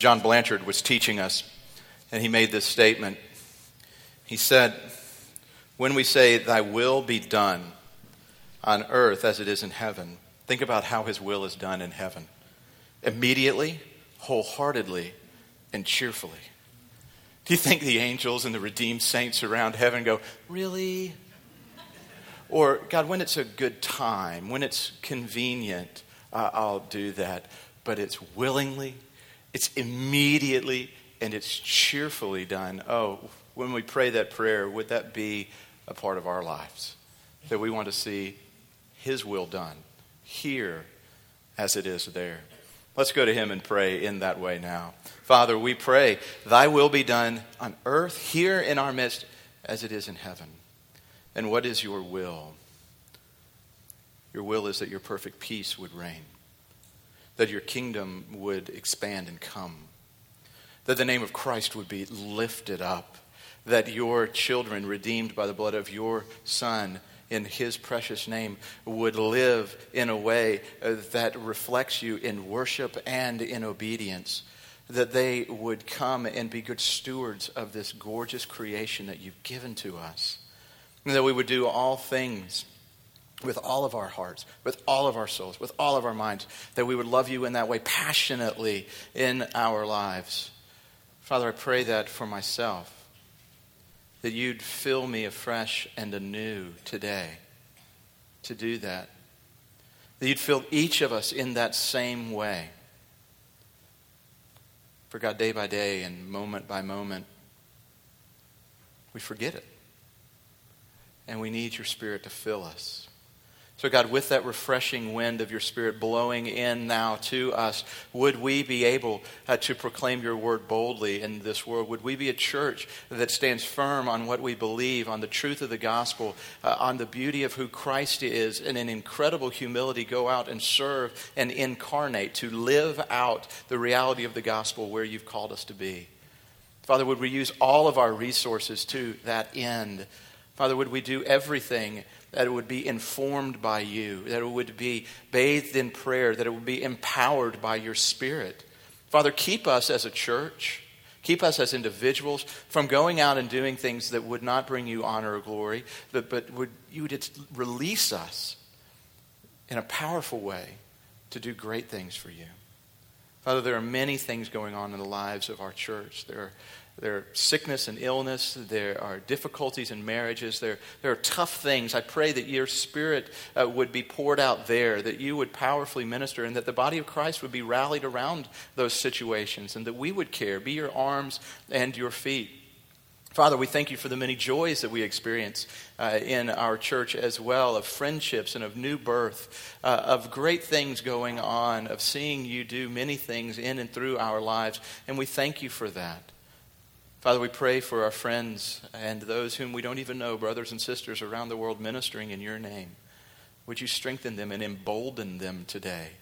John Blanchard was teaching us, and he made this statement. He said, When we say, Thy will be done on earth as it is in heaven, think about how His will is done in heaven. Immediately, wholeheartedly, and cheerfully. Do you think the angels and the redeemed saints around heaven go, Really? Or, God, when it's a good time, when it's convenient, uh, I'll do that. But it's willingly, it's immediately, and it's cheerfully done. Oh, when we pray that prayer, would that be a part of our lives? That we want to see His will done here as it is there. Let's go to Him and pray in that way now. Father, we pray, Thy will be done on earth, here in our midst, as it is in heaven. And what is your will? Your will is that your perfect peace would reign, that your kingdom would expand and come, that the name of Christ would be lifted up, that your children, redeemed by the blood of your Son, in his precious name would live in a way uh, that reflects you in worship and in obedience. That they would come and be good stewards of this gorgeous creation that you've given to us and that we would do all things with all of our hearts, with all of our souls, with all of our minds, that we would love you in that way passionately in our lives. Father, I pray that for myself, that you'd fill me afresh and anew today to do that. That you'd fill each of us in that same way. For God, day by day and moment by moment, we forget it and we need your Spirit to fill us. So, God, with that refreshing wind of your Spirit blowing in now to us, would we be able uh, to proclaim your word boldly in this world? Would we be a church that stands firm on what we believe, on the truth of the gospel, uh, on the beauty of who Christ is, and in incredible humility go out and serve and incarnate, to live out the reality of the gospel where you've called us to be? Father, would we use all of our resources to that end? Father, would we do everything that it would be informed by you, that it would be bathed in prayer, that it would be empowered by your Spirit? Father, keep us as a church, keep us as individuals from going out and doing things that would not bring you honor or glory, but, but would, you would release us in a powerful way to do great things for you. Father, there are many things going on in the lives of our church. There are there are sickness and illness. There are difficulties in marriages. There, there are tough things. I pray that your spirit uh, would be poured out there, that you would powerfully minister, and that the body of Christ would be rallied around those situations, and that we would care, be your arms and your feet. Father, we thank you for the many joys that we experience uh, in our church as well, of friendships and of new birth, uh, of great things going on, of seeing you do many things in and through our lives. And we thank you for that. Father, we pray for our friends and those whom we don't even know, brothers and sisters around the world ministering in your name. Would you strengthen them and embolden them today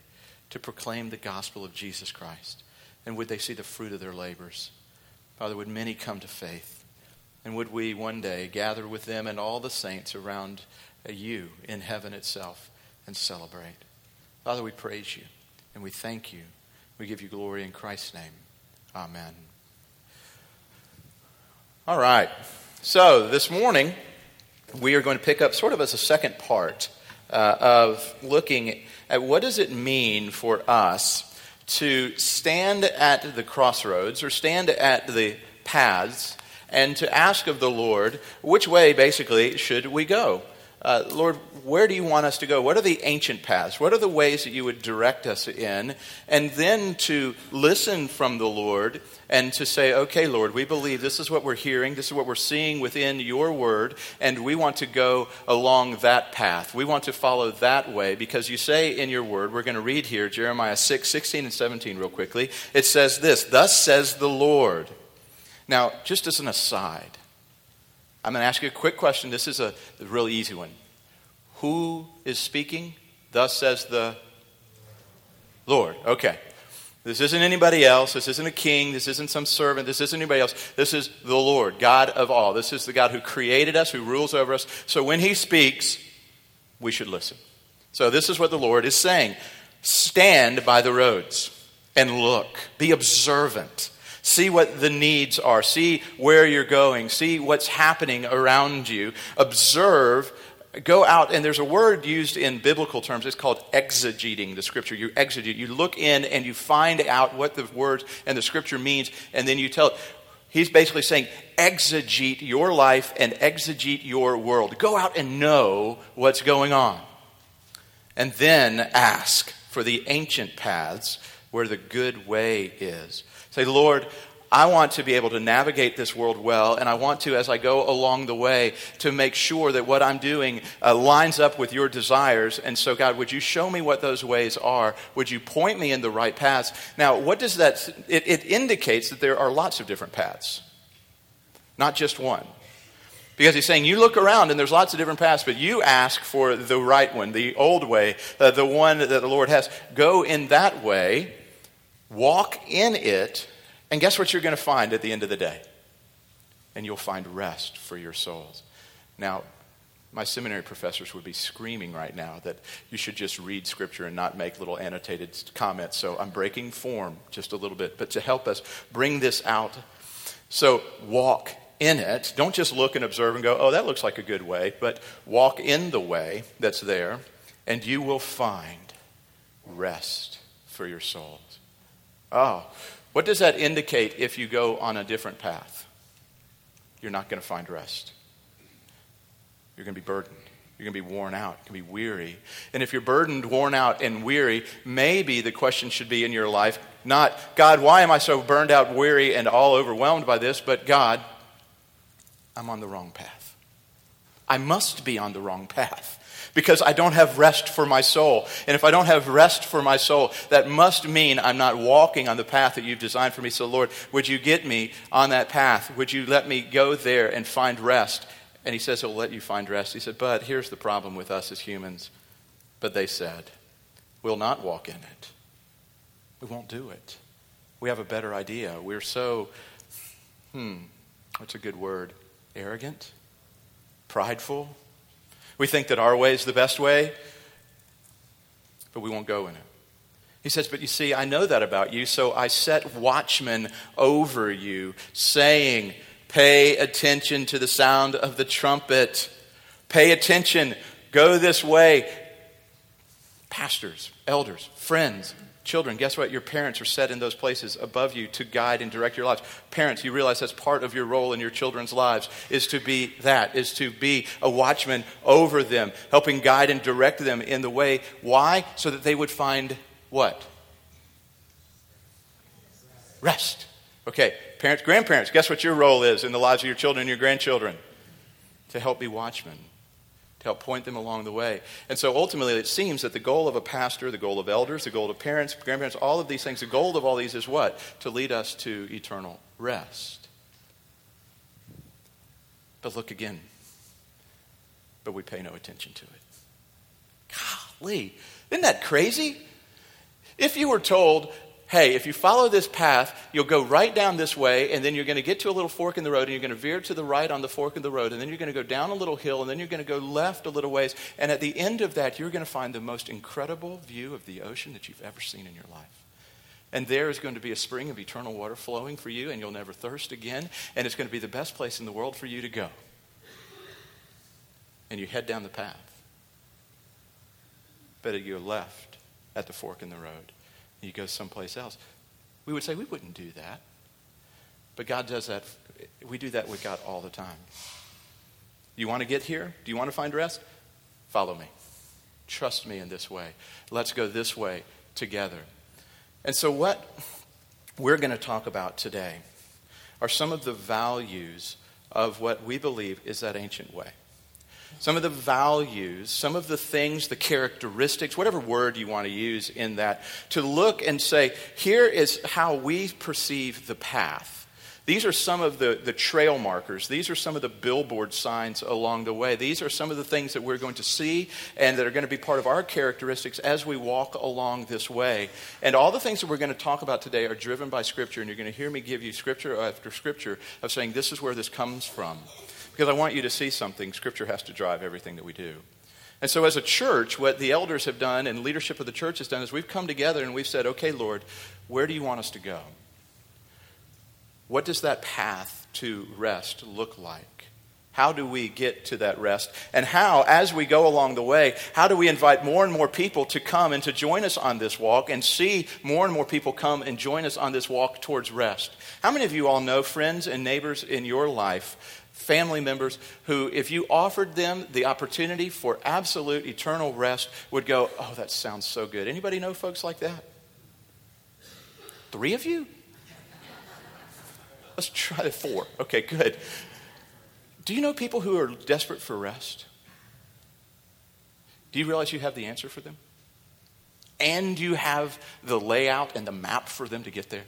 to proclaim the gospel of Jesus Christ? And would they see the fruit of their labors? Father, would many come to faith? And would we one day gather with them and all the saints around uh, you in heaven itself and celebrate? Father, we praise you and we thank you. We give you glory in Christ's name. Amen. All right. So this morning, we are going to pick up sort of as a second part uh, of looking at what does it mean for us to stand at the crossroads or stand at the paths and to ask of the Lord which way basically should we go? Uh, Lord, where do you want us to go? What are the ancient paths? What are the ways that you would direct us in? And then to listen from the Lord and to say, okay, Lord, we believe this is what we're hearing, this is what we're seeing within your word, and we want to go along that path. We want to follow that way because you say in your word, we're going to read here Jeremiah 6, 16 and 17 real quickly. It says this Thus says the Lord. Now, just as an aside, I'm going to ask you a quick question. This is a, a really easy one. Who is speaking? Thus says the Lord. Okay. This isn't anybody else. This isn't a king. This isn't some servant. This isn't anybody else. This is the Lord, God of all. This is the God who created us, who rules over us. So when he speaks, we should listen. So this is what the Lord is saying Stand by the roads and look. Be observant. See what the needs are. See where you're going. See what's happening around you. Observe. Go out, and there's a word used in biblical terms. It's called exegeting the scripture. You exegete. You look in and you find out what the words and the scripture means, and then you tell it. He's basically saying, exegete your life and exegete your world. Go out and know what's going on. And then ask for the ancient paths where the good way is. Say, Lord, I want to be able to navigate this world well, and I want to, as I go along the way, to make sure that what I'm doing uh, lines up with your desires. And so, God, would you show me what those ways are? Would you point me in the right paths? Now, what does that? It, it indicates that there are lots of different paths, not just one. Because he's saying, you look around and there's lots of different paths, but you ask for the right one, the old way, uh, the one that the Lord has. Go in that way, walk in it, and guess what you're going to find at the end of the day? And you'll find rest for your souls. Now, my seminary professors would be screaming right now that you should just read scripture and not make little annotated comments. So I'm breaking form just a little bit. But to help us bring this out, so walk in it. Don't just look and observe and go, oh, that looks like a good way, but walk in the way that's there, and you will find rest for your souls. Oh, what does that indicate if you go on a different path? You're not going to find rest. You're going to be burdened. You're going to be worn out. You're going to be weary. And if you're burdened, worn out, and weary, maybe the question should be in your life not, God, why am I so burned out, weary, and all overwhelmed by this? But, God, I'm on the wrong path. I must be on the wrong path because I don't have rest for my soul. And if I don't have rest for my soul, that must mean I'm not walking on the path that you've designed for me. So, Lord, would you get me on that path? Would you let me go there and find rest? And he says he'll let you find rest. He said, But here's the problem with us as humans. But they said, We'll not walk in it. We won't do it. We have a better idea. We're so, hmm, what's a good word? Arrogant? Prideful? We think that our way is the best way, but we won't go in it. He says, But you see, I know that about you, so I set watchmen over you, saying, Pay attention to the sound of the trumpet. Pay attention. Go this way. Pastors, elders, friends, Children, guess what? Your parents are set in those places above you to guide and direct your lives. Parents, you realize that's part of your role in your children's lives is to be that, is to be a watchman over them, helping guide and direct them in the way. Why? So that they would find what? Rest. Okay, parents, grandparents, guess what your role is in the lives of your children and your grandchildren? To help be watchmen help point them along the way. And so ultimately, it seems that the goal of a pastor, the goal of elders, the goal of parents, grandparents, all of these things, the goal of all these is what? To lead us to eternal rest. But look again. But we pay no attention to it. Golly, isn't that crazy? If you were told, hey, if you follow this path, you'll go right down this way, and then you're going to get to a little fork in the road, and you're going to veer to the right on the fork in the road, and then you're going to go down a little hill, and then you're going to go left a little ways. And at the end of that, you're going to find the most incredible view of the ocean that you've ever seen in your life. And there is going to be a spring of eternal water flowing for you, and you'll never thirst again, and it's going to be the best place in the world for you to go. And you head down the path. But you're left at the fork in the road you go someplace else. We would say we wouldn't do that. But God does that. We do that with God all the time. You want to get here? Do you want to find rest? Follow me. Trust me in this way. Let's go this way together. And so, what we're going to talk about today are some of the values of what we believe is that ancient way some of the values, some of the things, the characteristics, whatever word you want to use in that, to look and say, here is how we perceive the path. These are some of the, the trail markers. These are some of the billboard signs along the way. These are some of the things that we're going to see and that are going to be part of our characteristics as we walk along this way. And all the things that we're going to talk about today are driven by Scripture, and you're going to hear me give you Scripture after Scripture of saying this is where this comes from. Because I want you to see something. Scripture has to drive everything that we do. And so, as a church, what the elders have done and leadership of the church has done is we've come together and we've said, okay, Lord, where do you want us to go? What does that path to rest look like? How do we get to that rest? And how, as we go along the way, how do we invite more and more people to come and to join us on this walk and see more and more people come and join us on this walk towards rest? How many of you all know friends and neighbors in your life, family members, who, if you offered them the opportunity for absolute eternal rest, would go, Oh, that sounds so good? Anybody know folks like that? Three of you? Let's try the four. Okay, good. Do you know people who are desperate for rest? Do you realize you have the answer for them? And you have the layout and the map for them to get there?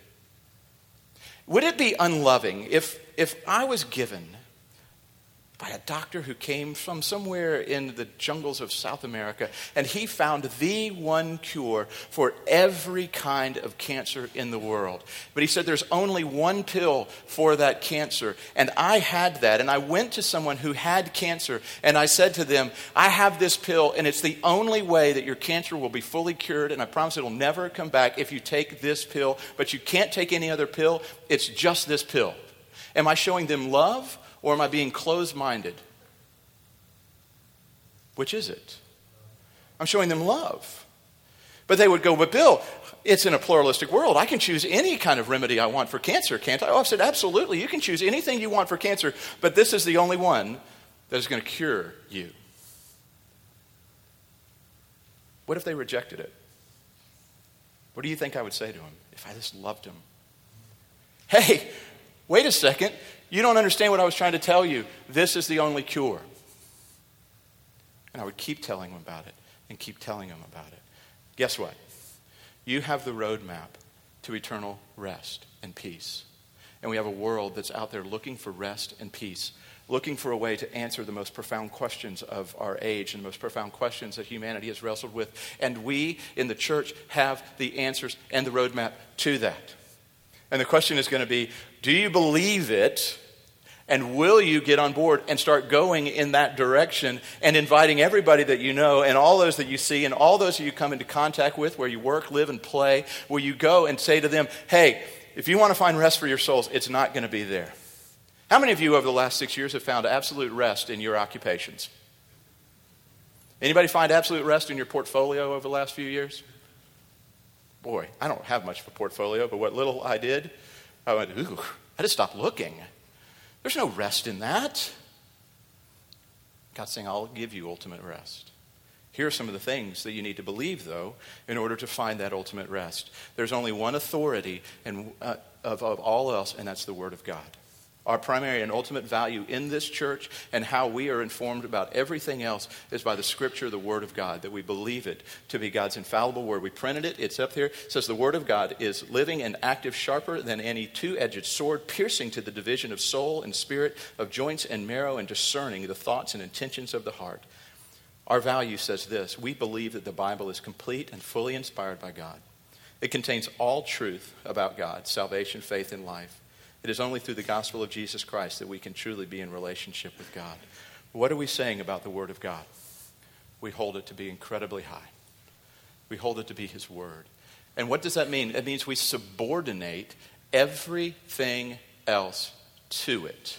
Would it be unloving if, if I was given by a doctor who came from somewhere in the jungles of South America, and he found the one cure for every kind of cancer in the world. But he said there's only one pill for that cancer. And I had that, and I went to someone who had cancer, and I said to them, I have this pill, and it's the only way that your cancer will be fully cured, and I promise it'll never come back if you take this pill, but you can't take any other pill. It's just this pill. Am I showing them love? Or am I being closed minded? Which is it? I'm showing them love. But they would go, But Bill, it's in a pluralistic world. I can choose any kind of remedy I want for cancer, can't I? Oh, I said, Absolutely. You can choose anything you want for cancer, but this is the only one that is going to cure you. What if they rejected it? What do you think I would say to them if I just loved them? Hey, wait a second. You don't understand what I was trying to tell you. This is the only cure. And I would keep telling them about it and keep telling them about it. Guess what? You have the roadmap to eternal rest and peace. And we have a world that's out there looking for rest and peace, looking for a way to answer the most profound questions of our age and the most profound questions that humanity has wrestled with. And we in the church have the answers and the roadmap to that. And the question is going to be do you believe it? And will you get on board and start going in that direction and inviting everybody that you know and all those that you see and all those that you come into contact with where you work, live, and play? Will you go and say to them, hey, if you want to find rest for your souls, it's not going to be there? How many of you over the last six years have found absolute rest in your occupations? Anybody find absolute rest in your portfolio over the last few years? Boy, I don't have much of a portfolio, but what little I did, I went, ooh, I just stopped looking. There's no rest in that. God's saying, I'll give you ultimate rest. Here are some of the things that you need to believe, though, in order to find that ultimate rest. There's only one authority and, uh, of, of all else, and that's the Word of God our primary and ultimate value in this church and how we are informed about everything else is by the scripture, the Word of God, that we believe it to be God's infallible Word. We printed it, it's up there. It says the Word of God is living and active, sharper than any two edged sword, piercing to the division of soul and spirit, of joints and marrow, and discerning the thoughts and intentions of the heart. Our value says this we believe that the Bible is complete and fully inspired by God. It contains all truth about God, salvation, faith, and life. It is only through the gospel of Jesus Christ that we can truly be in relationship with God. What are we saying about the Word of God? We hold it to be incredibly high. We hold it to be His Word. And what does that mean? It means we subordinate everything else to it.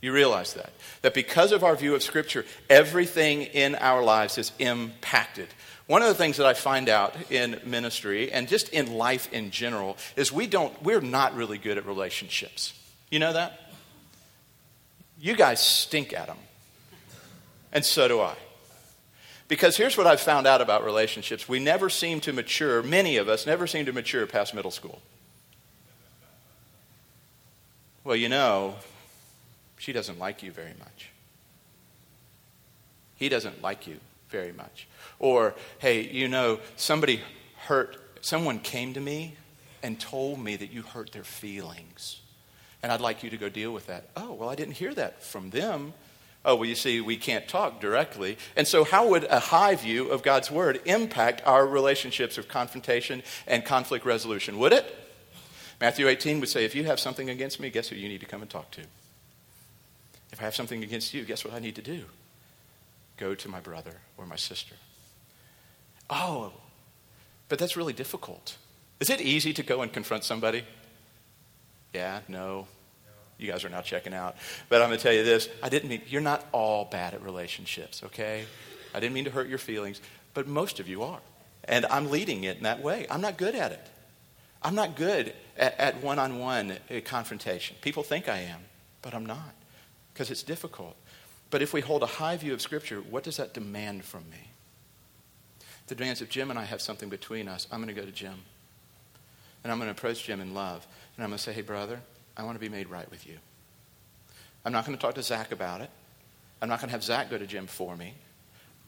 You realize that? That because of our view of Scripture, everything in our lives is impacted. One of the things that I find out in ministry and just in life in general is we don't, we're not really good at relationships. You know that? You guys stink at them. And so do I. Because here's what I've found out about relationships we never seem to mature, many of us never seem to mature past middle school. Well, you know, she doesn't like you very much. He doesn't like you very much. Or, hey, you know, somebody hurt, someone came to me and told me that you hurt their feelings. And I'd like you to go deal with that. Oh, well, I didn't hear that from them. Oh, well, you see, we can't talk directly. And so, how would a high view of God's word impact our relationships of confrontation and conflict resolution? Would it? Matthew 18 would say, if you have something against me, guess who you need to come and talk to? If I have something against you, guess what I need to do? Go to my brother or my sister. Oh, but that's really difficult. Is it easy to go and confront somebody? Yeah, no. You guys are now checking out. But I'm going to tell you this I didn't mean, you're not all bad at relationships, okay? I didn't mean to hurt your feelings, but most of you are. And I'm leading it in that way. I'm not good at it. I'm not good at one on one confrontation. People think I am, but I'm not because it's difficult. But if we hold a high view of Scripture, what does that demand from me? The demands if Jim and I have something between us, I'm going to go to Jim. And I'm going to approach Jim in love. And I'm going to say, hey, brother, I want to be made right with you. I'm not going to talk to Zach about it. I'm not going to have Zach go to Jim for me.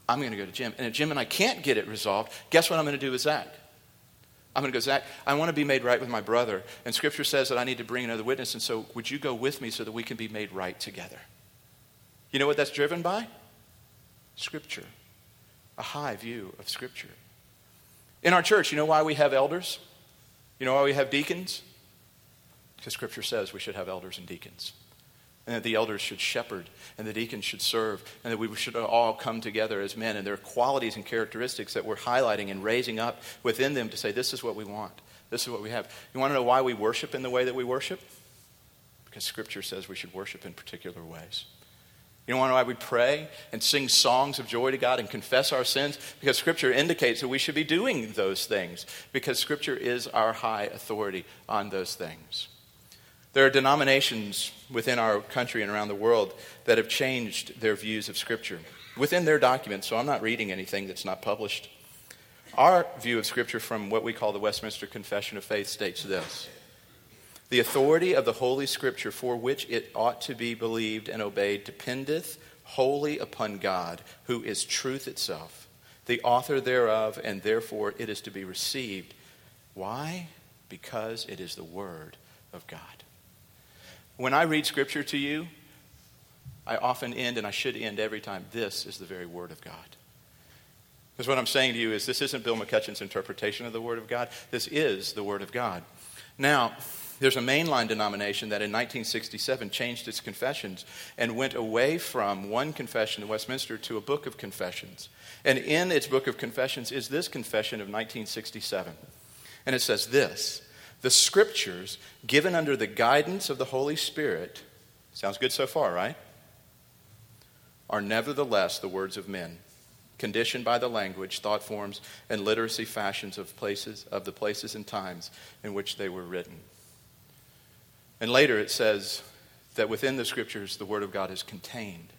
I'm going to go to Jim. And if Jim and I can't get it resolved, guess what I'm going to do with Zach? I'm going to go, Zach, I want to be made right with my brother. And Scripture says that I need to bring another witness. And so would you go with me so that we can be made right together? You know what that's driven by? Scripture. A high view of Scripture. In our church, you know why we have elders? You know why we have deacons? Because Scripture says we should have elders and deacons. And that the elders should shepherd and the deacons should serve, and that we should all come together as men. And there are qualities and characteristics that we're highlighting and raising up within them to say, this is what we want. This is what we have. You want to know why we worship in the way that we worship? Because Scripture says we should worship in particular ways. You know why we pray and sing songs of joy to God and confess our sins? Because Scripture indicates that we should be doing those things, because Scripture is our high authority on those things. There are denominations within our country and around the world that have changed their views of Scripture within their documents, so I'm not reading anything that's not published. Our view of Scripture from what we call the Westminster Confession of Faith states this the authority of the Holy Scripture for which it ought to be believed and obeyed dependeth wholly upon God, who is truth itself, the author thereof, and therefore it is to be received. Why? Because it is the Word of God. When I read Scripture to you, I often end, and I should end every time, this is the very Word of God. Because what I'm saying to you is this isn't Bill McCutcheon's interpretation of the Word of God, this is the Word of God. Now, there's a mainline denomination that in 1967 changed its confessions and went away from one confession in Westminster to a book of confessions. And in its book of confessions is this confession of 1967. And it says this The scriptures given under the guidance of the Holy Spirit, sounds good so far, right? Are nevertheless the words of men conditioned by the language, thought forms, and literacy fashions of places of the places and times in which they were written. And later it says that within the scriptures, the Word of God is contained.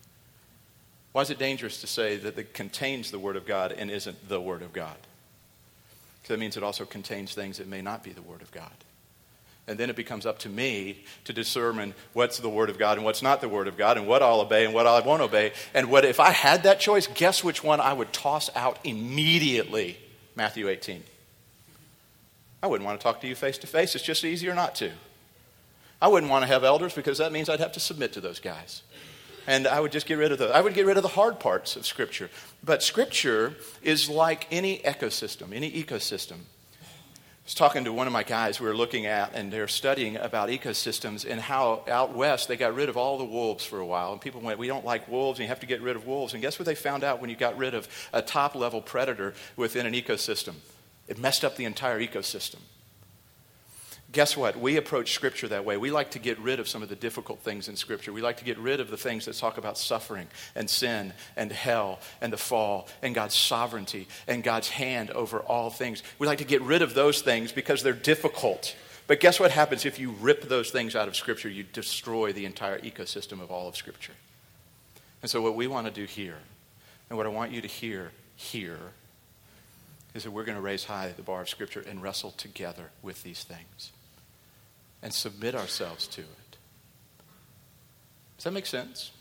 Why is it dangerous to say that it contains the Word of God and isn't the Word of God? Because that means it also contains things that may not be the Word of God. And then it becomes up to me to discern what's the Word of God and what's not the Word of God and what I'll obey and what I won't obey. And what if I had that choice, guess which one I would toss out immediately? Matthew 18. I wouldn't want to talk to you face to face. It's just easier not to. I wouldn't want to have elders because that means I'd have to submit to those guys. And I would just get rid of the I would get rid of the hard parts of scripture. But scripture is like any ecosystem, any ecosystem. I was talking to one of my guys we were looking at, and they're studying about ecosystems and how out west they got rid of all the wolves for a while. And people went, We don't like wolves, and you have to get rid of wolves. And guess what they found out when you got rid of a top level predator within an ecosystem? It messed up the entire ecosystem. Guess what? We approach Scripture that way. We like to get rid of some of the difficult things in Scripture. We like to get rid of the things that talk about suffering and sin and hell and the fall and God's sovereignty and God's hand over all things. We like to get rid of those things because they're difficult. But guess what happens if you rip those things out of Scripture? You destroy the entire ecosystem of all of Scripture. And so, what we want to do here, and what I want you to hear here, is that we're going to raise high the bar of Scripture and wrestle together with these things and submit ourselves to it. Does that make sense?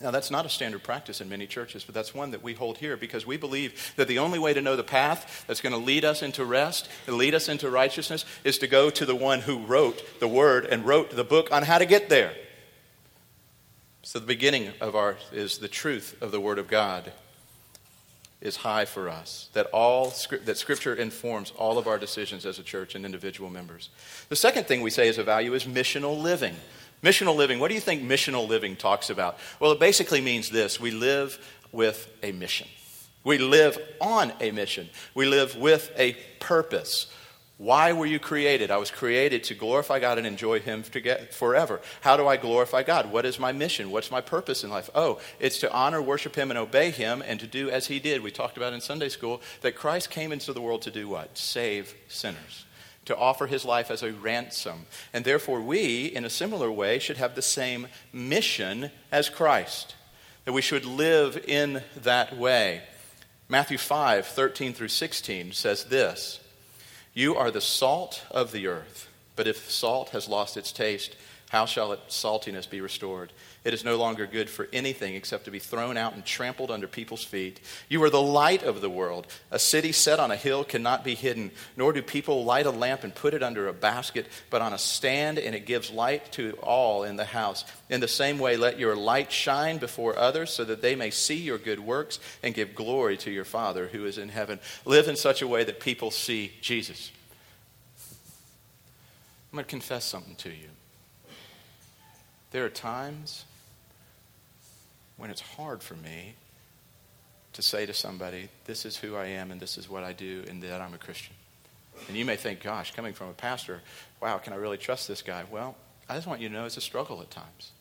Now, that's not a standard practice in many churches, but that's one that we hold here because we believe that the only way to know the path that's going to lead us into rest and lead us into righteousness is to go to the one who wrote the Word and wrote the book on how to get there. So, the beginning of our is the truth of the Word of God is high for us, that, all, that Scripture informs all of our decisions as a church and individual members. The second thing we say as a value is missional living. Missional living, what do you think missional living talks about? Well, it basically means this we live with a mission. We live on a mission. We live with a purpose. Why were you created? I was created to glorify God and enjoy Him forever. How do I glorify God? What is my mission? What's my purpose in life? Oh, it's to honor, worship Him, and obey Him, and to do as He did. We talked about in Sunday school that Christ came into the world to do what? Save sinners, to offer His life as a ransom. And therefore, we, in a similar way, should have the same mission as Christ, that we should live in that way. Matthew 5 13 through 16 says this. You are the salt of the earth, but if salt has lost its taste, how shall its saltiness be restored? It is no longer good for anything except to be thrown out and trampled under people's feet. You are the light of the world. A city set on a hill cannot be hidden, nor do people light a lamp and put it under a basket, but on a stand, and it gives light to all in the house. In the same way, let your light shine before others, so that they may see your good works and give glory to your Father who is in heaven. Live in such a way that people see Jesus. I'm going to confess something to you. There are times when it's hard for me to say to somebody, This is who I am and this is what I do, and that I'm a Christian. And you may think, Gosh, coming from a pastor, wow, can I really trust this guy? Well, I just want you to know it's a struggle at times.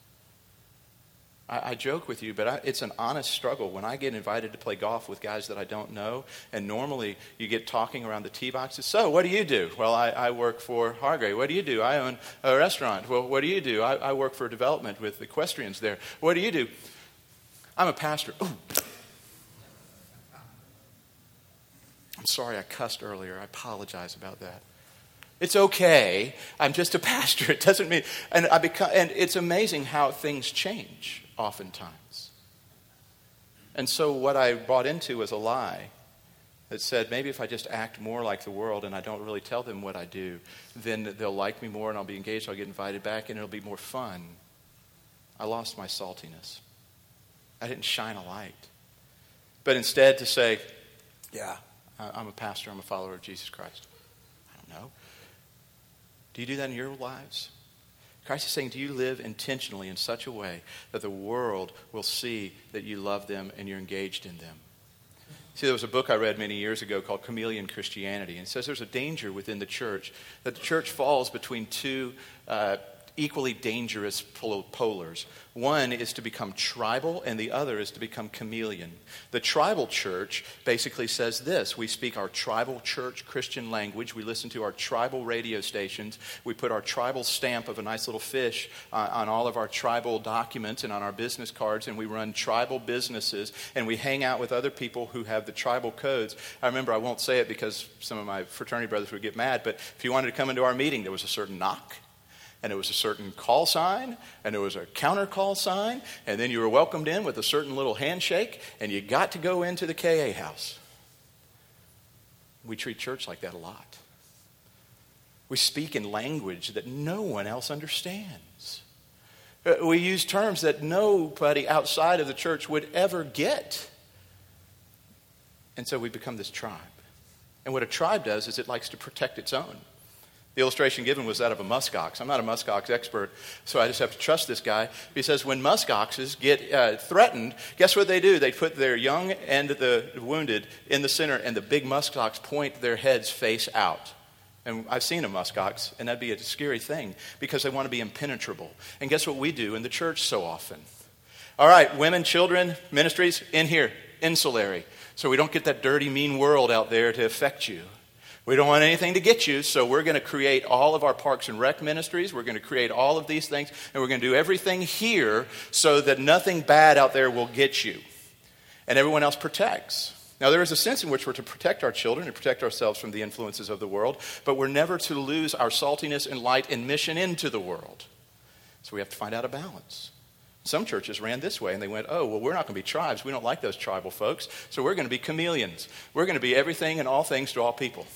I, I joke with you, but I, it's an honest struggle. When I get invited to play golf with guys that I don't know, and normally you get talking around the tee boxes. So, what do you do? Well, I, I work for Hargrave. What do you do? I own a restaurant. Well, what do you do? I, work for development with equestrians there. What do you do? I'm a pastor. Ooh. I'm sorry I cussed earlier. I apologize about that. It's okay. I'm just a pastor. It doesn't mean and I become and it's amazing how things change oftentimes. And so, what I bought into was a lie that said maybe if I just act more like the world and I don't really tell them what I do, then they'll like me more and I'll be engaged, I'll get invited back, and it'll be more fun. I lost my saltiness. I didn't shine a light. But instead, to say, yeah, I'm a pastor, I'm a follower of Jesus Christ. I don't know. Do you do that in your lives? Christ is saying, Do you live intentionally in such a way that the world will see that you love them and you're engaged in them? See, there was a book I read many years ago called Chameleon Christianity, and it says there's a danger within the church that the church falls between two uh, equally dangerous polars. One is to become tribal, and the other is to become chameleon. The tribal church basically says this we speak our tribal church Christian language, we listen to our tribal radio stations, we put our tribal stamp of a nice little fish uh, on all of our tribal documents and on our business cards, and we run tribal businesses, and we hang out with other people who have the tribal codes. I remember, I won't say it because some of my fraternity brothers would get mad, but if you wanted to come into our meeting, there was a certain knock and it was a certain call sign, and it was a counter call sign, and then you were welcomed in with a certain little handshake, and you got to go into the KA house. We treat church like that a lot. We speak in language that no one else understands. Uh, we use terms that nobody outside of the church would ever get. And so we become this tribe. And what a tribe does is it likes to protect its own. The illustration given was that of a muskox. I'm not a muskox expert, so I just have to trust this guy. He says when muskoxes get uh, threatened, guess what they do? They put their young and the wounded in the center, and the big muskox point their heads face out. And I've seen a muskox, and that'd be a scary thing because they want to be impenetrable. And guess what we do in the church so often? All right, women, children, ministries, in here, insulary. So we don't get that dirty, mean world out there to affect you. We don't want anything to get you, so we're going to create all of our parks and rec ministries. We're going to create all of these things, and we're going to do everything here so that nothing bad out there will get you. And everyone else protects. Now, there is a sense in which we're to protect our children and protect ourselves from the influences of the world, but we're never to lose our saltiness and light and mission into the world. So we have to find out a balance. Some churches ran this way and they went, oh, well, we're not going to be tribes. We don't like those tribal folks. So we're going to be chameleons. We're going to be everything and all things to all people.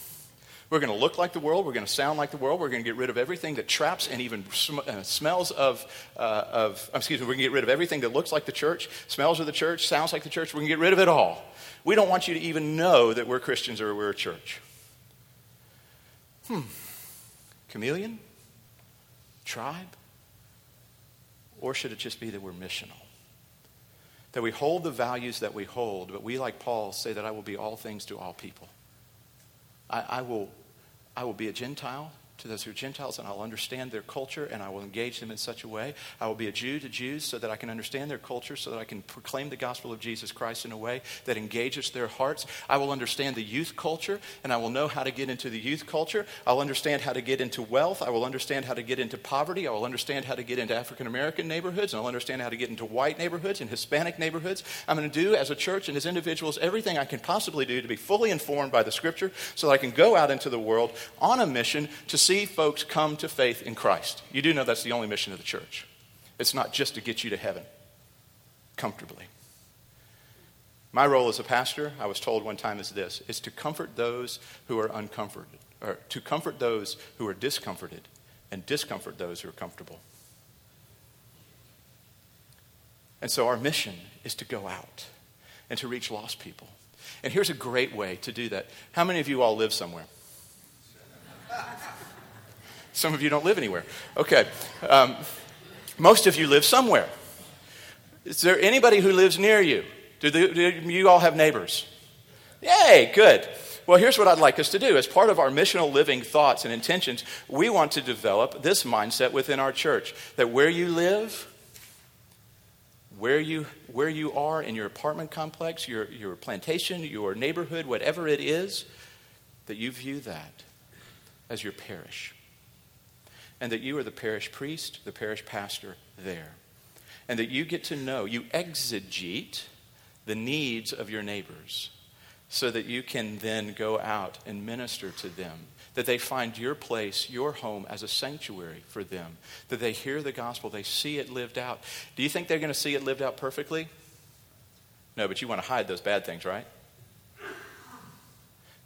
We're going to look like the world. We're going to sound like the world. We're going to get rid of everything that traps and even sm- uh, smells of, uh, of, excuse me, we're going to get rid of everything that looks like the church, smells of the church, sounds like the church. We're going to get rid of it all. We don't want you to even know that we're Christians or we're a church. Hmm. Chameleon? Tribe? Or should it just be that we're missional? That we hold the values that we hold, but we, like Paul, say that I will be all things to all people. I, I will I will be a Gentile to those who are Gentiles, and I'll understand their culture, and I will engage them in such a way. I will be a Jew to Jews so that I can understand their culture, so that I can proclaim the gospel of Jesus Christ in a way that engages their hearts. I will understand the youth culture, and I will know how to get into the youth culture. I'll understand how to get into wealth. I will understand how to get into poverty. I will understand how to get into African American neighborhoods, and I'll understand how to get into white neighborhoods and Hispanic neighborhoods. I'm going to do, as a church and as individuals, everything I can possibly do to be fully informed by the scripture so that I can go out into the world on a mission to see folks come to faith in Christ. You do know that's the only mission of the church. It's not just to get you to heaven comfortably. My role as a pastor, I was told one time, is this is to comfort those who are uncomforted, or to comfort those who are discomforted, and discomfort those who are comfortable. And so our mission is to go out and to reach lost people. And here's a great way to do that. How many of you all live somewhere? Some of you don't live anywhere. Okay. Um, most of you live somewhere. Is there anybody who lives near you? Do, the, do you all have neighbors? Yay, good. Well, here's what I'd like us to do. As part of our missional living thoughts and intentions, we want to develop this mindset within our church that where you live, where you, where you are in your apartment complex, your, your plantation, your neighborhood, whatever it is, that you view that as your parish and that you are the parish priest, the parish pastor there. And that you get to know, you exegete the needs of your neighbors so that you can then go out and minister to them. That they find your place, your home, as a sanctuary for them. That they hear the gospel, they see it lived out. Do you think they're going to see it lived out perfectly? No, but you want to hide those bad things, right?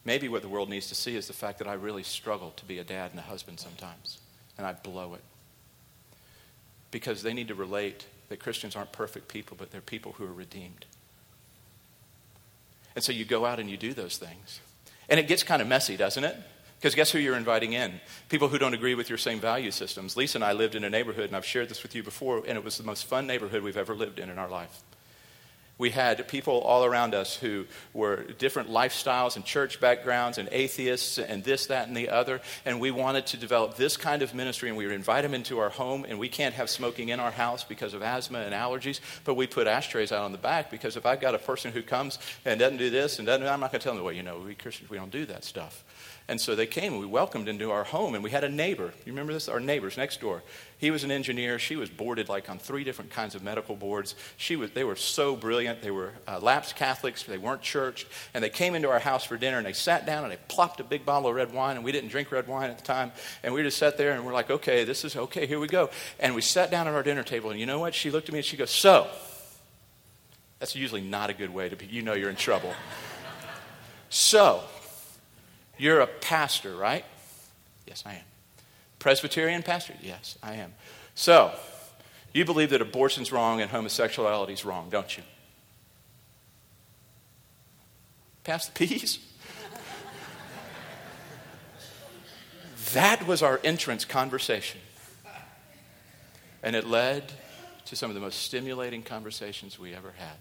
Maybe what the world needs to see is the fact that I really struggle to be a dad and a husband sometimes and I blow it. Because they need to relate that Christians aren't perfect people, but they're people who are redeemed. And so you go out and you do those things. And it gets kind of messy, doesn't it? Because guess who you're inviting in? People who don't agree with your same value systems. Lisa and I lived in a neighborhood, and I've shared this with you before, and it was the most fun neighborhood we've ever lived in in our life. We had people all around us who were different lifestyles and church backgrounds and atheists and this, that, and the other. And we wanted to develop this kind of ministry. And we would invite them into our home. And we can't have smoking in our house because of asthma and allergies. But we put ashtrays out on the back because if I've got a person who comes and doesn't do this and doesn't, I'm not going to tell them, well, you know, we Christians, we don't do that stuff. And so they came and we welcomed into our home. And we had a neighbor. You remember this? Our neighbors next door. He was an engineer. She was boarded like on three different kinds of medical boards. She was, they were so brilliant. They were uh, lapsed Catholics. They weren't churched. And they came into our house for dinner and they sat down and they plopped a big bottle of red wine. And we didn't drink red wine at the time. And we just sat there and we're like, okay, this is okay. Here we go. And we sat down at our dinner table. And you know what? She looked at me and she goes, so. That's usually not a good way to be. You know you're in trouble. so, you're a pastor, right? Yes, I am. Presbyterian pastor? Yes, I am. So, you believe that abortion's wrong and homosexuality's wrong, don't you? Pass the peas? that was our entrance conversation. And it led to some of the most stimulating conversations we ever had.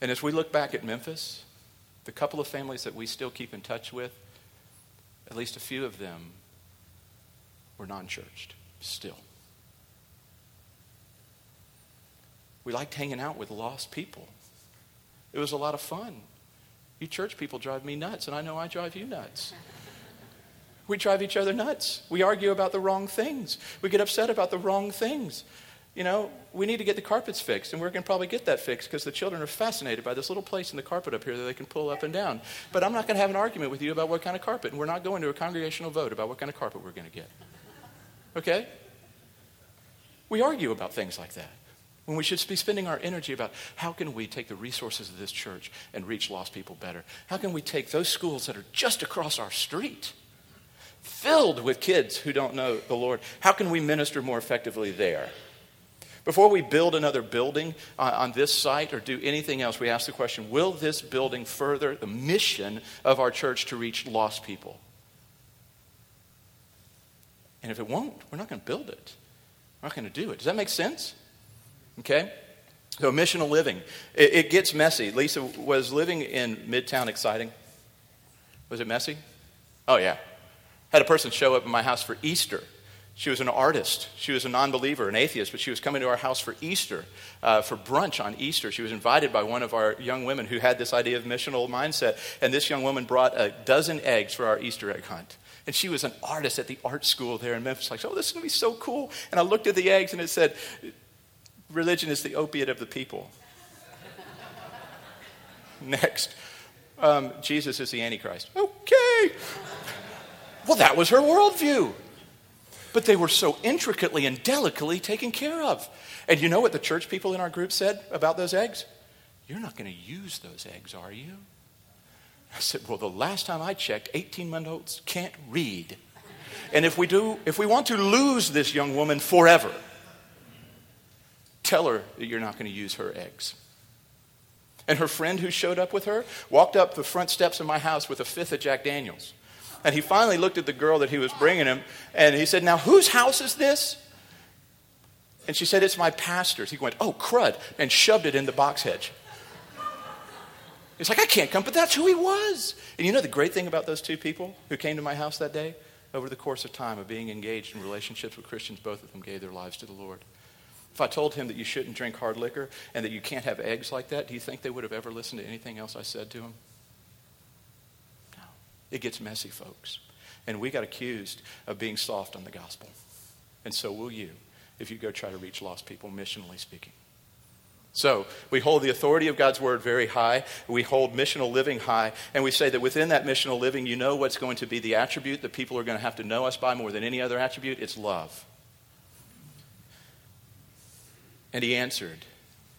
And as we look back at Memphis, the couple of families that we still keep in touch with, at least a few of them were non churched still. We liked hanging out with lost people. It was a lot of fun. You church people drive me nuts, and I know I drive you nuts. We drive each other nuts. We argue about the wrong things. We get upset about the wrong things. You know, we need to get the carpets fixed, and we're going to probably get that fixed because the children are fascinated by this little place in the carpet up here that they can pull up and down. But I'm not going to have an argument with you about what kind of carpet, and we're not going to a congregational vote about what kind of carpet we're going to get. Okay? We argue about things like that when we should be spending our energy about how can we take the resources of this church and reach lost people better? How can we take those schools that are just across our street, filled with kids who don't know the Lord, how can we minister more effectively there? Before we build another building on, on this site or do anything else, we ask the question Will this building further the mission of our church to reach lost people? And if it won't, we're not going to build it. We're not going to do it. Does that make sense? Okay? So, missional living. It, it, gets messy. Lisa, was living in Midtown exciting? Was it messy? Oh, yeah. Had a person show up at my house for Easter. She was an artist. She was a non believer, an atheist, but she was coming to our house for Easter, uh, for brunch on Easter. She was invited by one of our young women who had this idea of missional mindset. And this young woman brought a dozen eggs for our Easter egg hunt. And she was an artist at the art school there in Memphis. Like, oh, this is going to be so cool. And I looked at the eggs and it said, religion is the opiate of the people. Next. Um, Jesus is the Antichrist. Okay. Well, that was her worldview. But they were so intricately and delicately taken care of. And you know what the church people in our group said about those eggs? You're not going to use those eggs, are you? I said, Well, the last time I checked, 18 month olds can't read. And if we do, if we want to lose this young woman forever, tell her that you're not going to use her eggs. And her friend who showed up with her walked up the front steps of my house with a fifth of Jack Daniels. And he finally looked at the girl that he was bringing him and he said, Now, whose house is this? And she said, It's my pastor's. He went, Oh, crud, and shoved it in the box hedge. He's like, I can't come, but that's who he was. And you know the great thing about those two people who came to my house that day? Over the course of time of being engaged in relationships with Christians, both of them gave their lives to the Lord. If I told him that you shouldn't drink hard liquor and that you can't have eggs like that, do you think they would have ever listened to anything else I said to him? It gets messy, folks. And we got accused of being soft on the gospel. And so will you if you go try to reach lost people, missionally speaking. So, we hold the authority of God's word very high. We hold missional living high. And we say that within that missional living, you know what's going to be the attribute that people are going to have to know us by more than any other attribute? It's love. And he answered,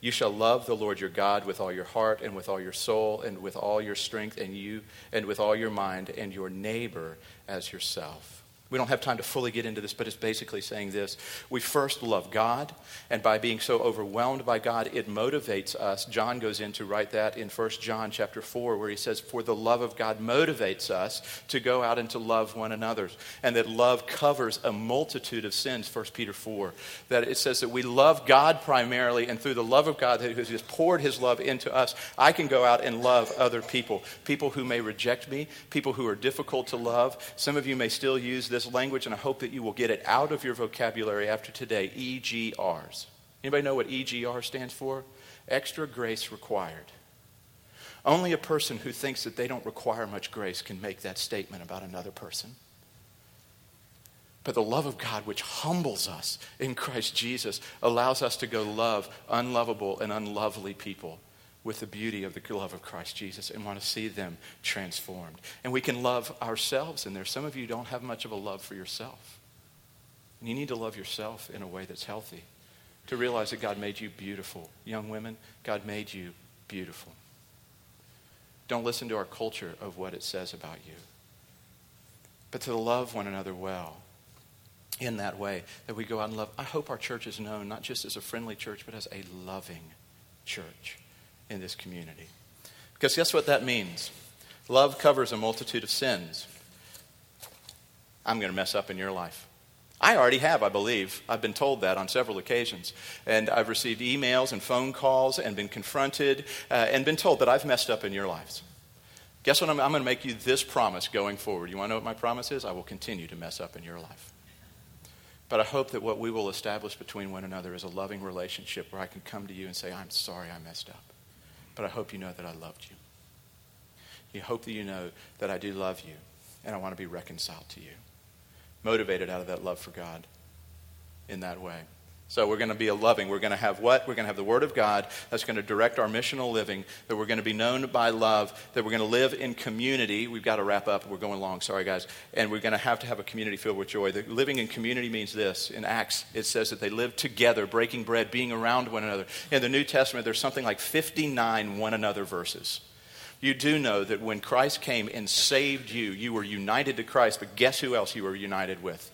You shall love the Lord your God with all your heart and with all your soul and with all your strength and you and with all your mind and your neighbor as yourself. We don't have time to fully get into this, but it's basically saying this. We first love God, and by being so overwhelmed by God, it motivates us. John goes in to write that in 1 John chapter 4, where he says, For the love of God motivates us to go out and to love one another, and that love covers a multitude of sins, 1 Peter 4. That it says that we love God primarily, and through the love of God that has poured his love into us, I can go out and love other people. People who may reject me, people who are difficult to love. Some of you may still use this this language, and I hope that you will get it out of your vocabulary after today EGRs. Anybody know what EGR stands for? Extra grace required. Only a person who thinks that they don't require much grace can make that statement about another person. But the love of God, which humbles us in Christ Jesus, allows us to go love unlovable and unlovely people with the beauty of the love of Christ Jesus and want to see them transformed. And we can love ourselves in there. Some of you don't have much of a love for yourself. And you need to love yourself in a way that's healthy. To realize that God made you beautiful. Young women, God made you beautiful. Don't listen to our culture of what it says about you. But to love one another well in that way, that we go out and love. I hope our church is known not just as a friendly church, but as a loving church in this community. Because guess what that means? Love covers a multitude of sins. I'm going to mess up in your life. I already have, I believe. I've been told that on several occasions. And I've received emails and phone calls and been confronted uh, and been told that I've messed up in your lives. Guess what? I'm, I'm going to make you this promise going forward. You want to know what my promise is? I will continue to mess up in your life. But I hope that what we will establish between one another is a loving relationship where I can come to you and say, I'm sorry I messed up. But I hope you know that I loved you. You hope that you know that I do love you and I want to be reconciled to you. Motivated out of that love for God in that way. So we're going to be a loving. We're going to have what? We're going to have the Word of God that's going to direct our missional living, that we're going to be known by love, that we're going to live in community. We've got to wrap up. We're going long. Sorry, guys. And we're going to have to have a community filled with joy. The living in community means this. In Acts, it says that they live together, breaking bread, being around one another. In the New Testament, there's something like 59 one another verses. You do know that when Christ came and saved you, you were united to Christ, but guess who else you were united with?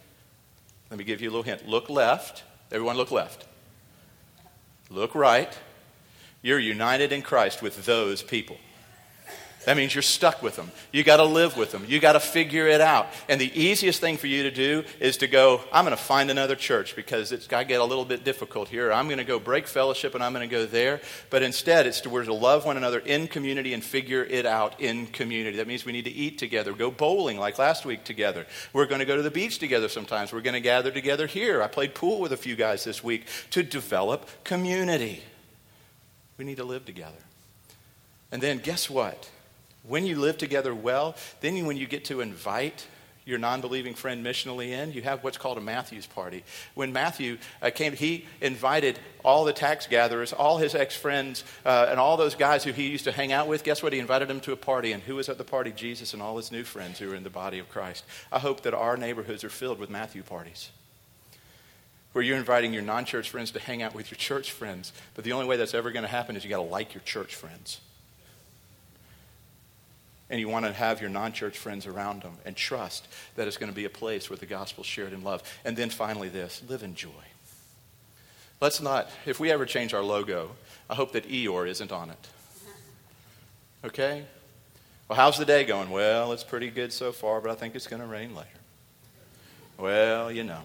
Let me give you a little hint. Look left Everyone look left. Look right. You're united in Christ with those people. That means you're stuck with them. You got to live with them. You got to figure it out. And the easiest thing for you to do is to go, I'm going to find another church because it's got to get a little bit difficult here. I'm going to go break fellowship and I'm going to go there. But instead, it's to, we're to love one another in community and figure it out in community. That means we need to eat together, go bowling like last week together. We're going to go to the beach together sometimes. We're going to gather together here. I played pool with a few guys this week to develop community. We need to live together. And then guess what? When you live together well, then when you get to invite your non believing friend missionally in, you have what's called a Matthew's party. When Matthew uh, came, he invited all the tax gatherers, all his ex friends, uh, and all those guys who he used to hang out with. Guess what? He invited them to a party. And who was at the party? Jesus and all his new friends who are in the body of Christ. I hope that our neighborhoods are filled with Matthew parties where you're inviting your non church friends to hang out with your church friends. But the only way that's ever going to happen is you got to like your church friends and you want to have your non church friends around them and trust that it's going to be a place where the gospel is shared in love. And then finally, this live in joy. Let's not, if we ever change our logo, I hope that Eeyore isn't on it. Okay? Well, how's the day going? Well, it's pretty good so far, but I think it's going to rain later. Well, you know.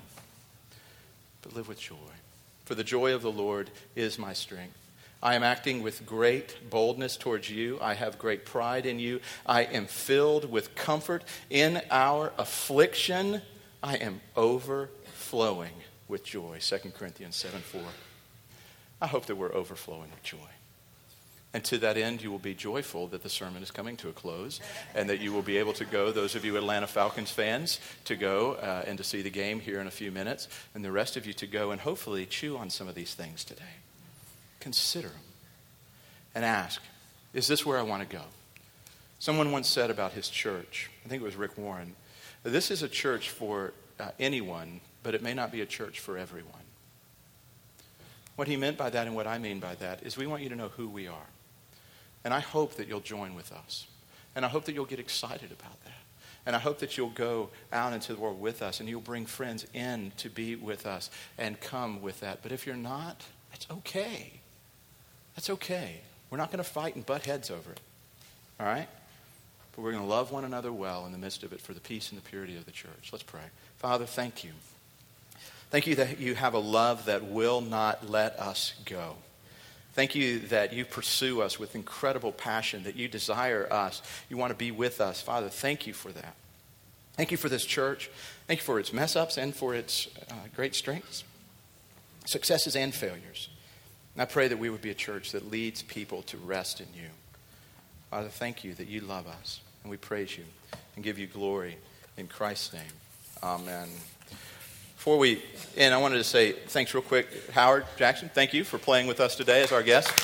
But live with joy. For the joy of the Lord is my strength. I am acting with great boldness towards you. I have great pride in you. I am filled with comfort in our affliction. I am overflowing with joy. 2 Corinthians 7 4. I hope that we're overflowing with joy. And to that end, you will be joyful that the sermon is coming to a close and that you will be able to go, those of you Atlanta Falcons fans, to go uh, and to see the game here in a few minutes, and the rest of you to go and hopefully chew on some of these things today. Consider and ask, is this where I want to go? Someone once said about his church, I think it was Rick Warren, this is a church for uh, anyone, but it may not be a church for everyone. What he meant by that and what I mean by that is we want you to know who we are. And I hope that you'll join with us. And I hope that you'll get excited about that. And I hope that you'll go out into the world with us and you'll bring friends in to be with us and come with that. But if you're not, it's okay. That's okay. We're not going to fight and butt heads over it. All right? But we're going to love one another well in the midst of it for the peace and the purity of the church. Let's pray. Father, thank you. Thank you that you have a love that will not let us go. Thank you that you pursue us with incredible passion, that you desire us. You want to be with us. Father, thank you for that. Thank you for this church. Thank you for its mess ups and for its uh, great strengths, successes and failures. And I pray that we would be a church that leads people to rest in you. Father, thank you that you love us, and we praise you and give you glory in Christ's name. Amen. Before we end, I wanted to say thanks real quick, Howard Jackson. Thank you for playing with us today as our guest.